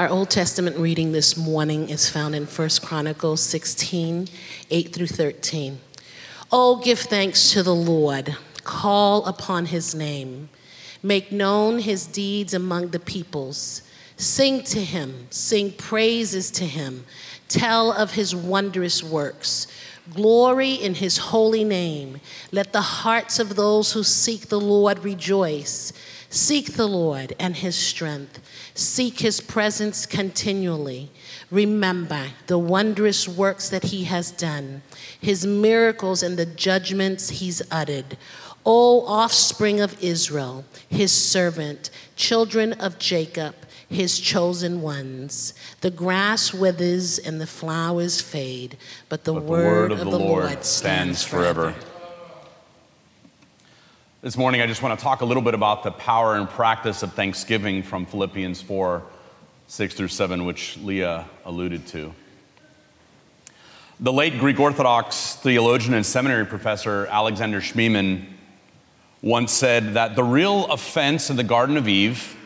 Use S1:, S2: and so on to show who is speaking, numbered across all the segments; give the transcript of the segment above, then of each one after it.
S1: Our Old Testament reading this morning is found in 1 Chronicles 16, 8 through 13. Oh, give thanks to the Lord, call upon his name, make known his deeds among the peoples. Sing to him, sing praises to him, tell of his wondrous works. Glory in his holy name. Let the hearts of those who seek the Lord rejoice. Seek the Lord and his strength. Seek his presence continually. Remember the wondrous works that he has done, his miracles and the judgments he's uttered. O offspring of Israel, his servant, children of Jacob, his chosen ones. The grass withers and the flowers fade, but the,
S2: But the
S1: word,
S2: word
S1: of, the Lord stands forever.
S2: This morning, I just want to talk a little bit about the power and practice of thanksgiving from Philippians 4 6 through 7, which Leah alluded to. The late Greek Orthodox theologian and seminary professor Alexander Schmemann once said that the real offense in the Garden of Eve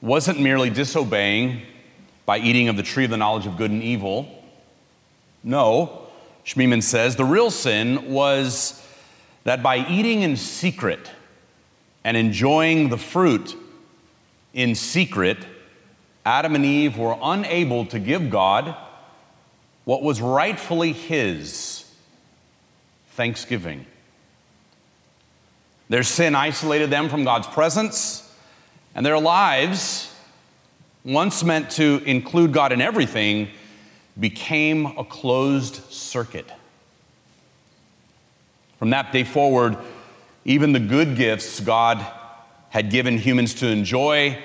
S2: wasn't merely disobeying by eating of the tree of the knowledge of good and evil. No, Schmemann says, the real sin was that by eating in secret and enjoying the fruit in secret, Adam and Eve were unable to give God what was rightfully His thanksgiving. Their sin isolated them from God's presence, and their lives, once meant to include God in everything, became a closed circuit. From that day forward, even the good gifts God had given humans to enjoy,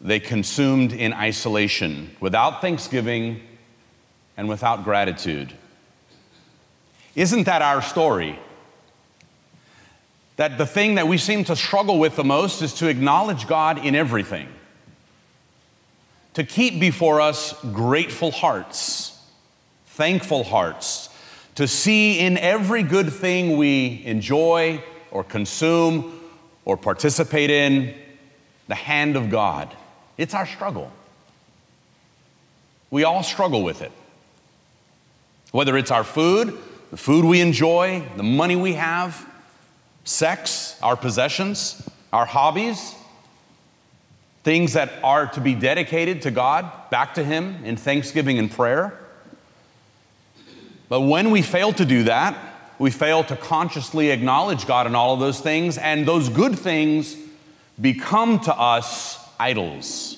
S2: they consumed in isolation, without thanksgiving and without gratitude. Isn't that our story? That the thing that we seem to struggle with the most is to acknowledge God in everything, to keep before us grateful hearts, thankful hearts, to see in every good thing we enjoy or consume or participate in the hand of God. It's our struggle. We all struggle with it. Whether it's our food, the food we enjoy, the money we have, sex, our possessions, our hobbies, things that are to be dedicated to God, back to Him in thanksgiving and prayer. But when we fail to do that, we fail to consciously acknowledge God in all of those things, and those good things become to us idols.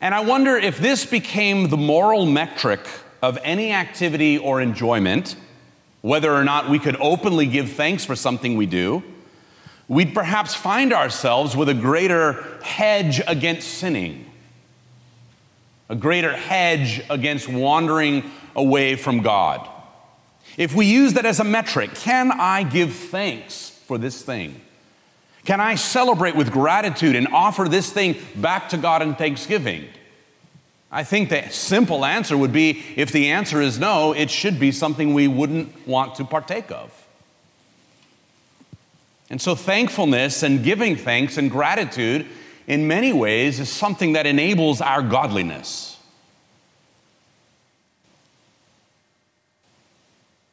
S2: And I wonder if this became the moral metric of any activity or enjoyment, whether or not we could openly give thanks for something we do, we'd perhaps find ourselves with a greater hedge against sinning a greater hedge against wandering away from God. If we use that as a metric, can I give thanks for this thing? Can I celebrate with gratitude and offer this thing back to God in thanksgiving? I think the simple answer would be if the answer is no, it should be something we wouldn't want to partake of. And so, thankfulness and giving thanks and gratitude in many ways, is something that enables our godliness.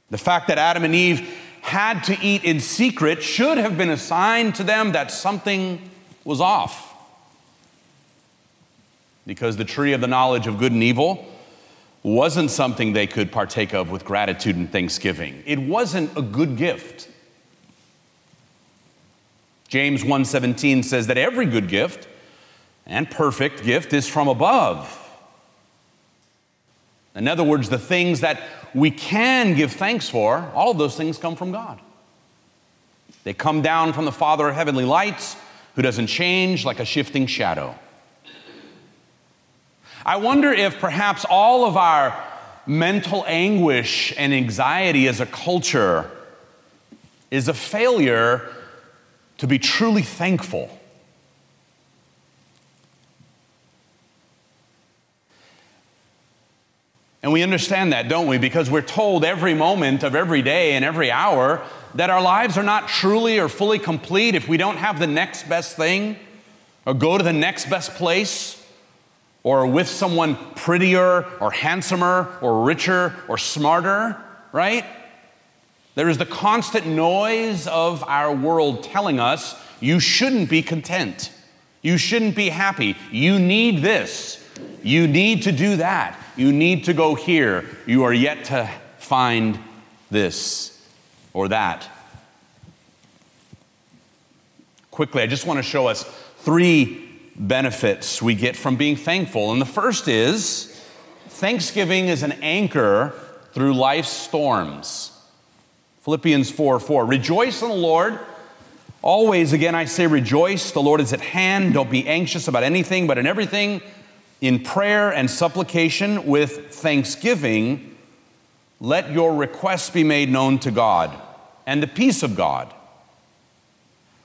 S2: The fact that Adam and Eve had to eat in secret should have been a sign to them that something was off. Because the tree of the knowledge of good and evil wasn't something they could partake of with gratitude and thanksgiving. It wasn't a good gift. James 1:17 says that every good gift and perfect gift is from above. In other words, the things that we can give thanks for, all of those things come from God. They come down from the Father of heavenly lights, who doesn't change like a shifting shadow. I wonder if perhaps all of our mental anguish and anxiety as a culture is a failure to be truly thankful. And we understand that, don't we? Because we're told every moment of every day and every hour that our lives are not truly or fully complete if we don't have the next best thing, or go to the next best place or with someone prettier or handsomer or richer or smarter, right? There is the constant noise of our world telling us you shouldn't be content. You shouldn't be happy. You need this. You need to do that. You need to go here. You are yet to find this or that. Quickly, I just want to show us three benefits we get from being thankful. And the first is thanksgiving is an anchor through life's storms. Philippians 4 4. Rejoice in the Lord. Always, again, I say rejoice. The Lord is at hand. Don't be anxious about anything, but in everything, in prayer and supplication with thanksgiving, let your requests be made known to God. And the peace of God,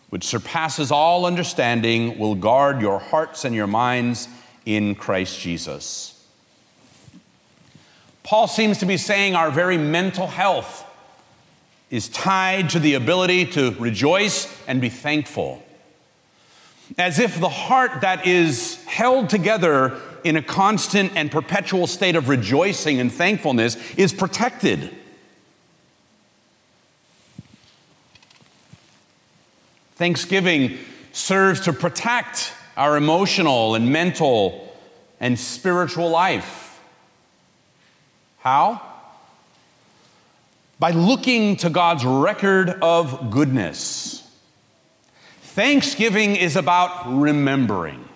S2: which surpasses all understanding, will guard your hearts and your minds in Christ Jesus. Paul seems to be saying our very mental health is tied to the ability to rejoice and be thankful. As if the heart that is held together in a constant and perpetual state of rejoicing and thankfulness is protected. Thanksgiving serves to protect our emotional and mental and spiritual life. How? By looking to God's record of goodness. Thanksgiving is about remembering.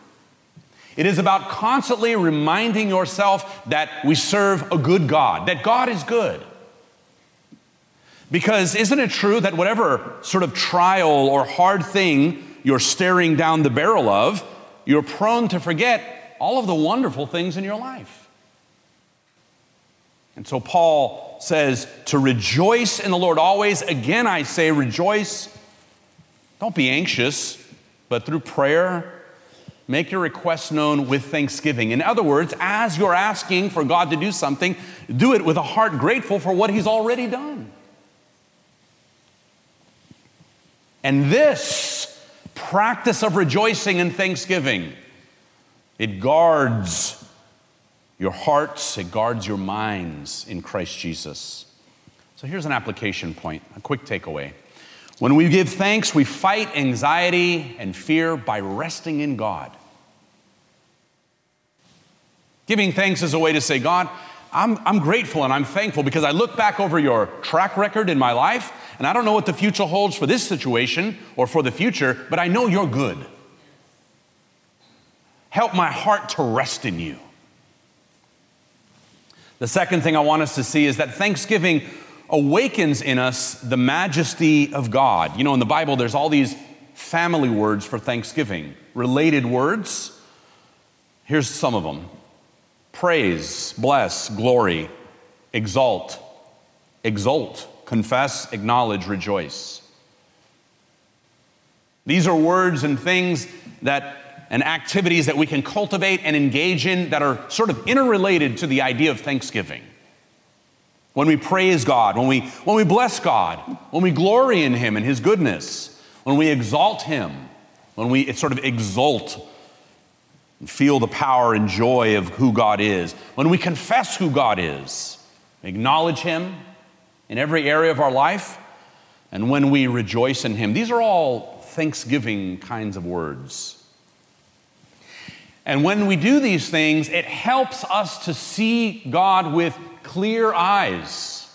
S2: It is about constantly reminding yourself that we serve a good God, that God is good. Because isn't it true that whatever sort of trial or hard thing you're staring down the barrel of, you're prone to forget all of the wonderful things in your life? And so Paul says to rejoice in the Lord always. Again, I say rejoice. Don't be anxious, but through prayer, make your requests known with thanksgiving. In other words, as you're asking for God to do something, do it with a heart grateful for what He's already done. And this practice of rejoicing and thanksgiving, it guards your hearts, it guards your minds in Christ Jesus. So here's an application point, a quick takeaway. When we give thanks, we fight anxiety and fear by resting in God. Giving thanks is a way to say, God, I'm, I'm grateful and I'm thankful because I look back over your track record in my life and I don't know what the future holds for this situation or for the future, but I know you're good. Help my heart to rest in you. The second thing I want us to see is that Thanksgiving awakens in us the majesty of God. You know, in the Bible, there's all these family words for Thanksgiving, related words. Here's some of them praise, bless, glory, exalt, exult, confess, acknowledge, rejoice. These are words and things that and activities that we can cultivate and engage in that are sort of interrelated to the idea of thanksgiving. When we praise God, when we, when we bless God, when we glory in Him and His goodness, when we exalt Him, when we sort of exult and feel the power and joy of who God is, when we confess who God is, acknowledge Him, in every area of our life, and when we rejoice in Him. These are all thanksgiving kinds of words. And when we do these things, it helps us to see God with clear eyes.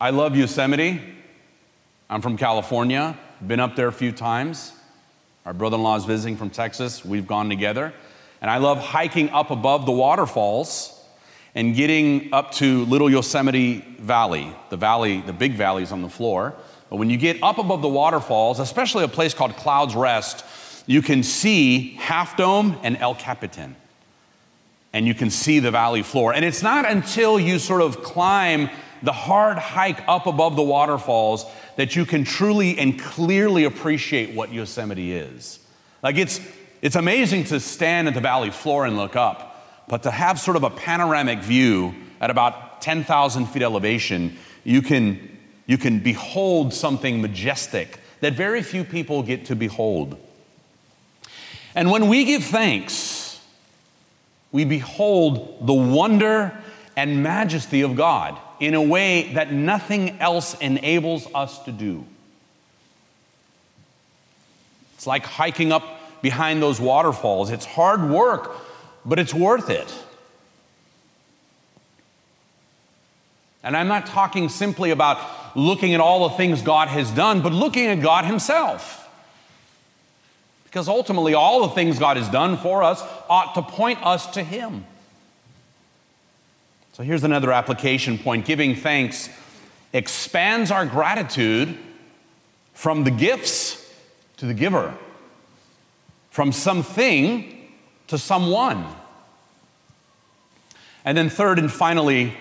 S2: I love Yosemite. I'm from California, been up there a few times. Our brother in law is visiting from Texas. We've gone together. And I love hiking up above the waterfalls and getting up to Little Yosemite Valley. The valley, the big valley is on the floor. But when you get up above the waterfalls, especially a place called Clouds Rest, you can see Half Dome and El Capitan. And you can see the valley floor. And it's not until you sort of climb the hard hike up above the waterfalls that you can truly and clearly appreciate what Yosemite is. Like it's, it's amazing to stand at the valley floor and look up. But to have sort of a panoramic view at about 10,000 feet elevation, you can, you can behold something majestic that very few people get to behold. And when we give thanks, we behold the wonder and majesty of God in a way that nothing else enables us to do. It's like hiking up behind those waterfalls. It's hard work, but it's worth it. And I'm not talking simply about looking at all the things God has done, but looking at God Himself. Because ultimately, all the things God has done for us ought to point us to Him. So here's another application point giving thanks expands our gratitude from the gifts to the giver, from something to someone. And then, third and finally,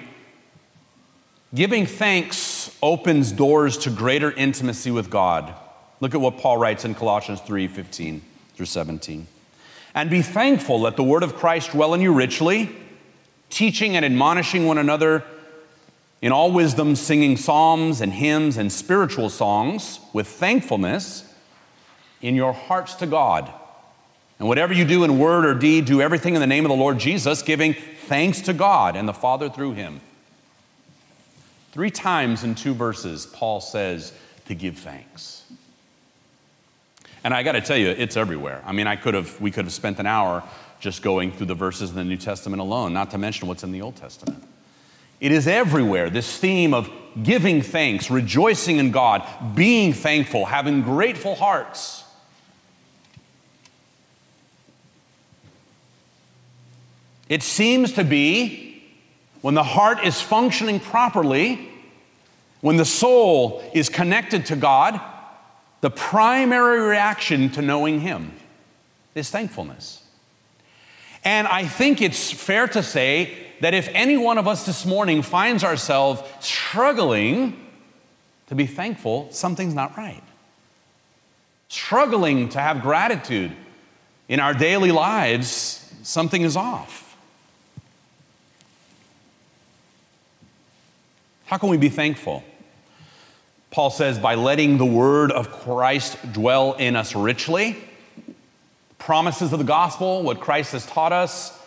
S2: giving thanks opens doors to greater intimacy with God. Look at what Paul writes in Colossians 3 15 through 17. And be thankful that the word of Christ dwell in you richly, teaching and admonishing one another in all wisdom, singing psalms and hymns and spiritual songs with thankfulness in your hearts to God. And whatever you do in word or deed, do everything in the name of the Lord Jesus, giving thanks to God and the Father through him. Three times in two verses, Paul says to give thanks. And I got to tell you, it's everywhere. I mean, I could have, we could have spent an hour just going through the verses in the New Testament alone, not to mention what's in the Old Testament. It is everywhere, this theme of giving thanks, rejoicing in God, being thankful, having grateful hearts. It seems to be when the heart is functioning properly, when the soul is connected to God, the primary reaction to knowing Him is thankfulness. And I think it's fair to say that if any one of us this morning finds ourselves struggling to be thankful, something's not right. Struggling to have gratitude in our daily lives, something is off. How can we be thankful? Paul says, by letting the word of Christ dwell in us richly, promises of the gospel, what Christ has taught us,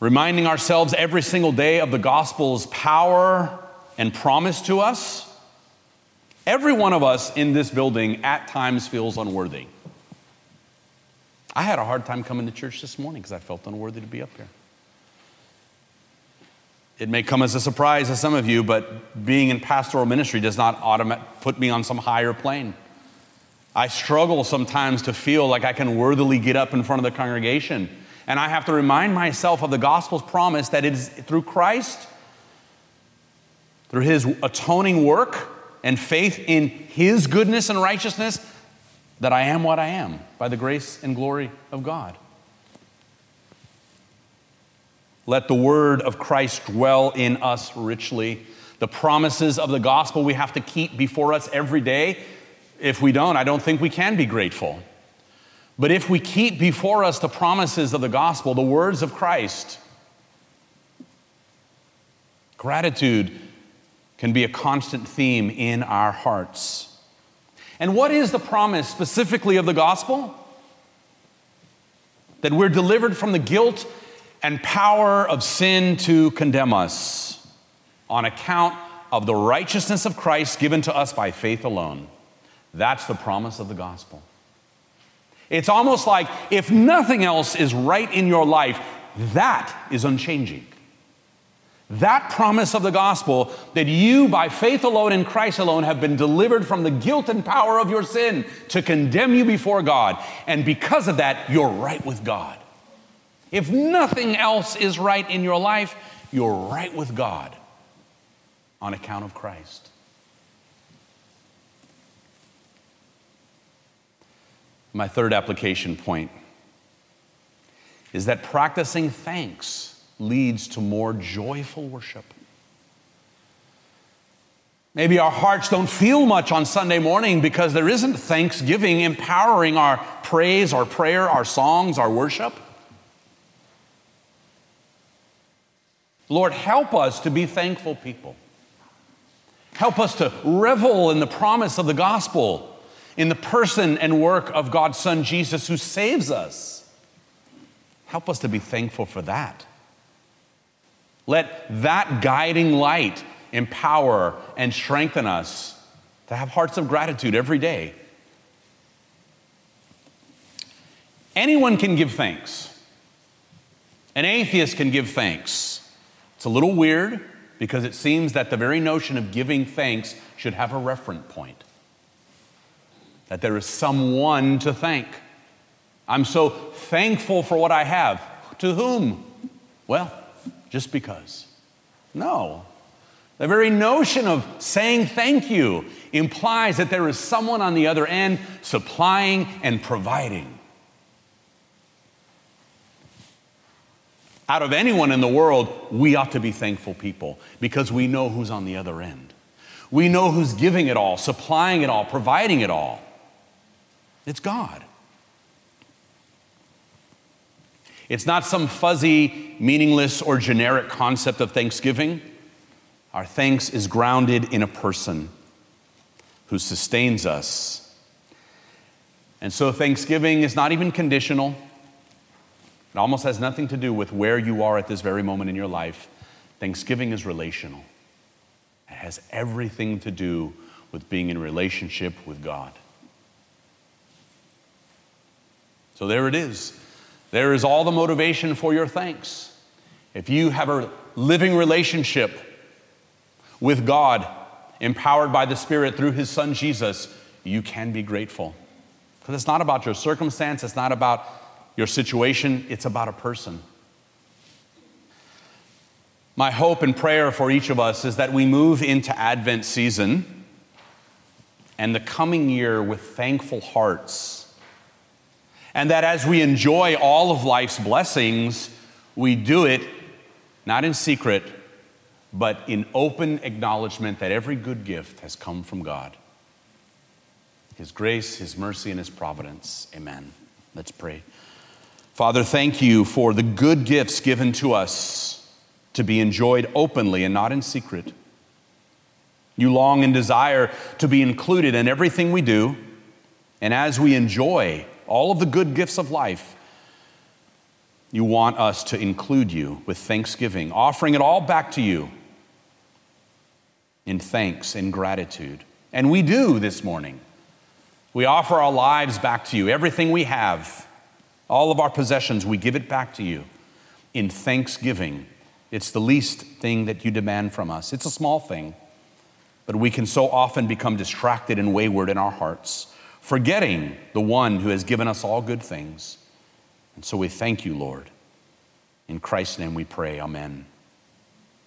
S2: reminding ourselves every single day of the gospel's power and promise to us. Every one of us in this building at times feels unworthy. I had a hard time coming to church this morning because I felt unworthy to be up here. It may come as a surprise to some of you, but being in pastoral ministry does not put me on some higher plane. I struggle sometimes to feel like I can worthily get up in front of the congregation. And I have to remind myself of the gospel's promise that it is through Christ, through his atoning work and faith in his goodness and righteousness, that I am what I am by the grace and glory of God. Let the word of Christ dwell in us richly. The promises of the gospel we have to keep before us every day. If we don't, I don't think we can be grateful. But if we keep before us the promises of the gospel, the words of Christ, gratitude can be a constant theme in our hearts. And what is the promise specifically of the gospel? That we're delivered from the guilt and power of sin to condemn us on account of the righteousness of Christ given to us by faith alone. That's the promise of the gospel. It's almost like if nothing else is right in your life, that is unchanging. That promise of the gospel that you, by faith alone in Christ alone, have been delivered from the guilt and power of your sin to condemn you before God. And because of that, you're right with God. If nothing else is right in your life, you're right with God on account of Christ. My third application point is that practicing thanks leads to more joyful worship. Maybe our hearts don't feel much on Sunday morning because there isn't thanksgiving empowering our praise, our prayer, our songs, our worship. Lord, help us to be thankful people. Help us to revel in the promise of the gospel, in the person and work of God's Son Jesus who saves us. Help us to be thankful for that. Let that guiding light empower and strengthen us to have hearts of gratitude every day. Anyone can give thanks. An atheist can give thanks. It's a little weird because it seems that the very notion of giving thanks should have a referent point. That there is someone to thank. I'm so thankful for what I have. To whom? Well, just because. No. The very notion of saying thank you implies that there is someone on the other end supplying and providing. Out of anyone in the world, we ought to be thankful people because we know who's on the other end. We know who's giving it all, supplying it all, providing it all. It's God. It's not some fuzzy, meaningless, or generic concept of thanksgiving. Our thanks is grounded in a person who sustains us. And so, thanksgiving is not even conditional. It almost has nothing to do with where you are at this very moment in your life. Thanksgiving is relational, it has everything to do with being in relationship with God. So, there it is. There is all the motivation for your thanks. If you have a living relationship with God, empowered by the Spirit through His Son Jesus, you can be grateful. Because it's not about your circumstance, it's not about your situation, it's about a person. My hope and prayer for each of us is that we move into Advent season and the coming year with thankful hearts and that as we enjoy all of life's blessings, we do it not in secret, but in open acknowledgement that every good gift has come from God. His grace, His mercy, and His providence. Amen. Let's pray. Father, thank you for the good gifts given to us to be enjoyed openly and not in secret. You long and desire to be included in everything we do, and as we enjoy all of the good gifts of life, you want us to include you with thanksgiving, offering it all back to you in thanks and gratitude. And we do this morning. We offer our lives back to you, everything we have, all of our possessions, we give it back to you in thanksgiving. It's the least thing that you demand from us. It's a small thing, but we can so often become distracted and wayward in our hearts forgetting the one who has given us all good things. And so we thank you, Lord. In Christ's name we pray. Amen.